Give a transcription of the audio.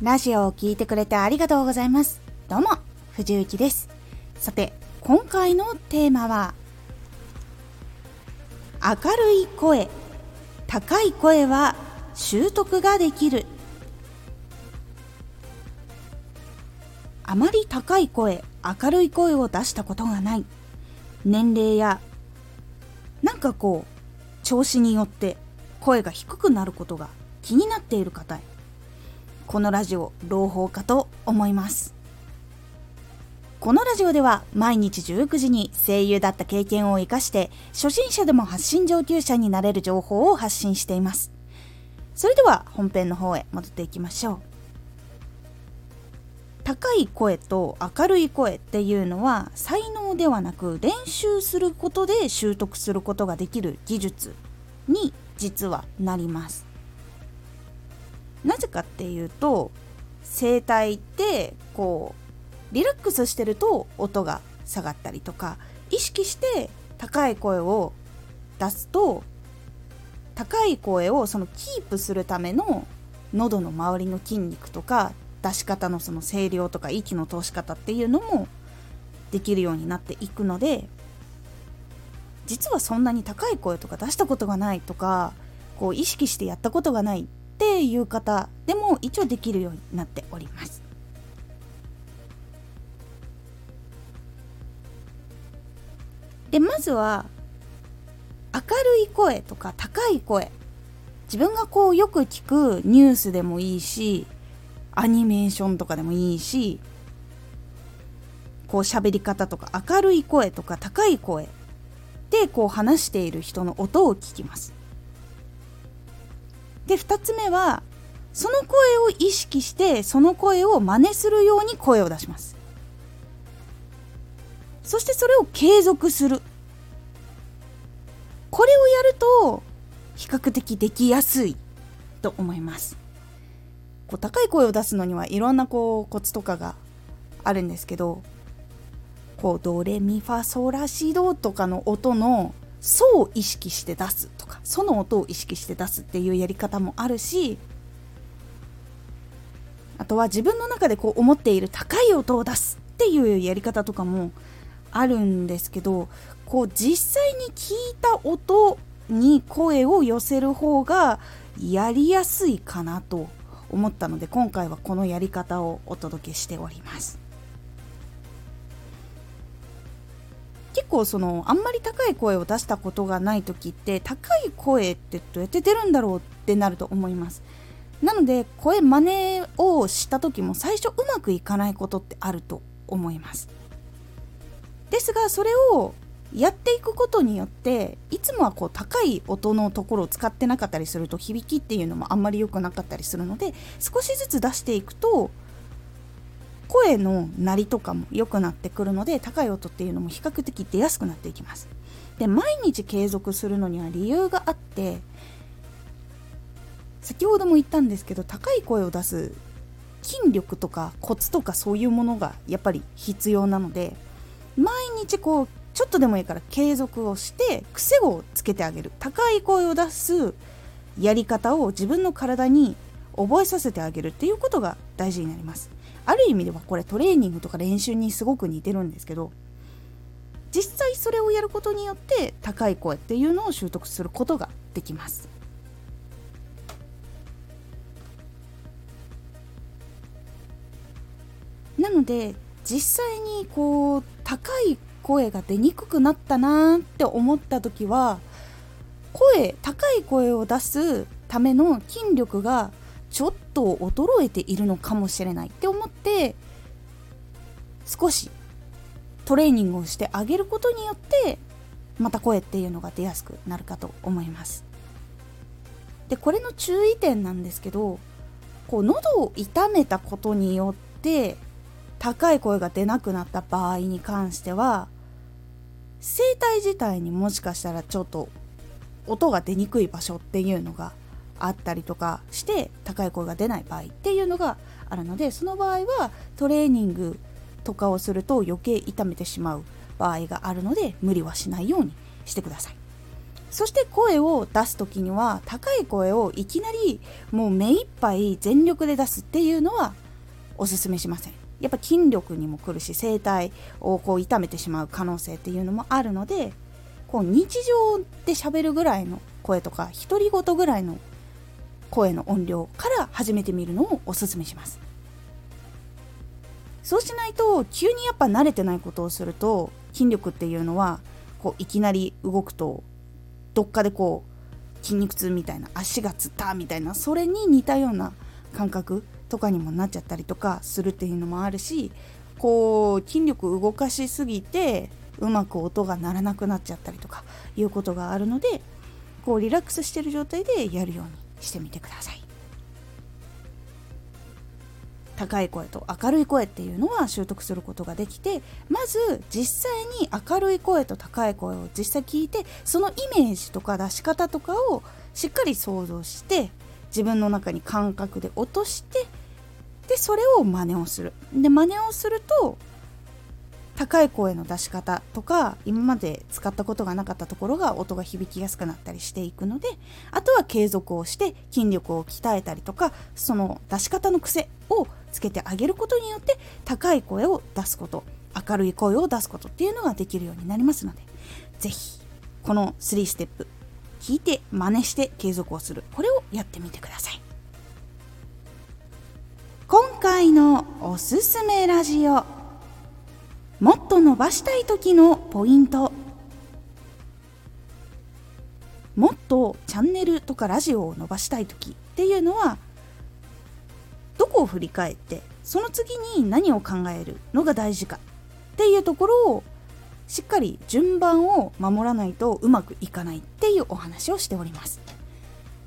ラジオを聴いてくれてありがとうございます。どうも、藤幸です。さて、今回のテーマは、明るい声、高い声は習得ができる。あまり高い声、明るい声を出したことがない。年齢や、なんかこう、調子によって声が低くなることが気になっている方へ。このラジオ朗報かと思います。このラジオでは毎日19時に声優だった経験を生かして初心者でも発信上級者になれる情報を発信しています。それでは本編の方へ戻っていきましょう。高い声と明るい声っていうのは才能ではなく練習することで習得することができる技術に実はなります。なぜかっていうと声帯ってこうリラックスしてると音が下がったりとか意識して高い声を出すと高い声をそのキープするための喉の周りの筋肉とか出し方のその声量とか息の通し方っていうのもできるようになっていくので実はそんなに高い声とか出したことがないとかこう意識してやったことがないっていう方でも一応できるようになっております。でまずは明るい声とか高い声自分がこうよく聞くニュースでもいいしアニメーションとかでもいいしこう喋り方とか明るい声とか高い声でこう話している人の音を聞きますで2つ目はその声を意識してその声を真似するように声を出します。そしてそれを継続する。これをやると比較的できやすいと思います。こう高い声を出すのにはいろんなこうコツとかがあるんですけどこうドレミファソラシドとかの音の「ソ」を意識して出すとか「ソ」の音を意識して出すっていうやり方もあるしあとは自分の中でこう思っている高い音を出すっていうやり方とかもあるんですけどこう実際に聞いた音に声を寄せる方がやりやすいかなと思ったので今回はこのやり方をお届けしております。構そのあんまり高い声を出したことがない時って高い声ってどうやって出るんだろうってなると思います。なので声真似をした時も最初うまくいかないことってあると思います。ですがそれをやっていくことによっていつもはこう高い音のところを使ってなかったりすると響きっていうのもあんまり良くなかったりするので少しずつ出していくと声の鳴りとかも良くなってくるので高い音っていうのも比較的出やすくなっていきます。で毎日継続するのには理由があって先ほども言ったんですけど高い声を出す筋力とかコツとかそういうものがやっぱり必要なので毎日こうちょっとでもいいから継続をして癖をつけてあげる。高い声を出すやり方を自分の体に覚えさせてあげるっていうことが大事になります。ある意味ではこれトレーニングとか練習にすごく似てるんですけど実際それをやることによって高い声っていうのを習得することができます。なので実際にこう高い声が出にくくなったなって思った時は声高い声を出すための筋力がちょっと衰えているのかもしれないって思って少しトレーニングをしてあげることによってまた声っていうのが出やすくなるかと思います。でこれの注意点なんですけどこう喉を痛めたことによって高い声が出なくなった場合に関しては声帯自体にもしかしたらちょっと音が出にくい場所っていうのがあったりとかして高い声が出ない場合っていうのがあるのでその場合はトレーニングとかをすると余計痛めてしまう場合があるので無理はしないようにしてください。そして声を出す時には高い声をいきなりもう目いっぱい全力で出すっていうのはおすすめしません。やっぱ筋力にも来るし声帯をこう痛めてしまう可能性っていうのもあるのでこう日常で喋るぐらいの声とか独り言ぐらいの声の音量から始めてみるのをおすすめします。そうしないと急にやっぱ慣れてないことをすると筋力っていうのはこういきなり動くとどっかでこう筋肉痛みたいな足がつったみたいなそれに似たような感覚とかにもなっちゃったりとかするっていうのもあるしこう筋力動かしすぎてうまく音が鳴らなくなっちゃったりとかいうことがあるのでこうリラックスしてる状態でやるようにしてみてください。高い声と明るい声っていうのは習得することができてまず実際に明るい声と高い声を実際聞いてそのイメージとか出し方とかをしっかり想像して自分の中に感覚で落としてでそれを真似をする。で真似をすると高い声の出し方とか今まで使ったことがなかったところが音が響きやすくなったりしていくのであとは継続をして筋力を鍛えたりとかその出し方の癖をつけてあげることによって高い声を出すこと明るい声を出すことっていうのができるようになりますので是非この3ステップ聞いて真似して継続をする。これをやってみてください。今回のおすすめラジオ。もっと伸ばしたい時のポイントもっとチャンネルとかラジオを伸ばしたい時っていうのはどこを振り返ってその次に何を考えるのが大事かっていうところをしっかり順番を守らないとうまくいかないっていうお話をしております。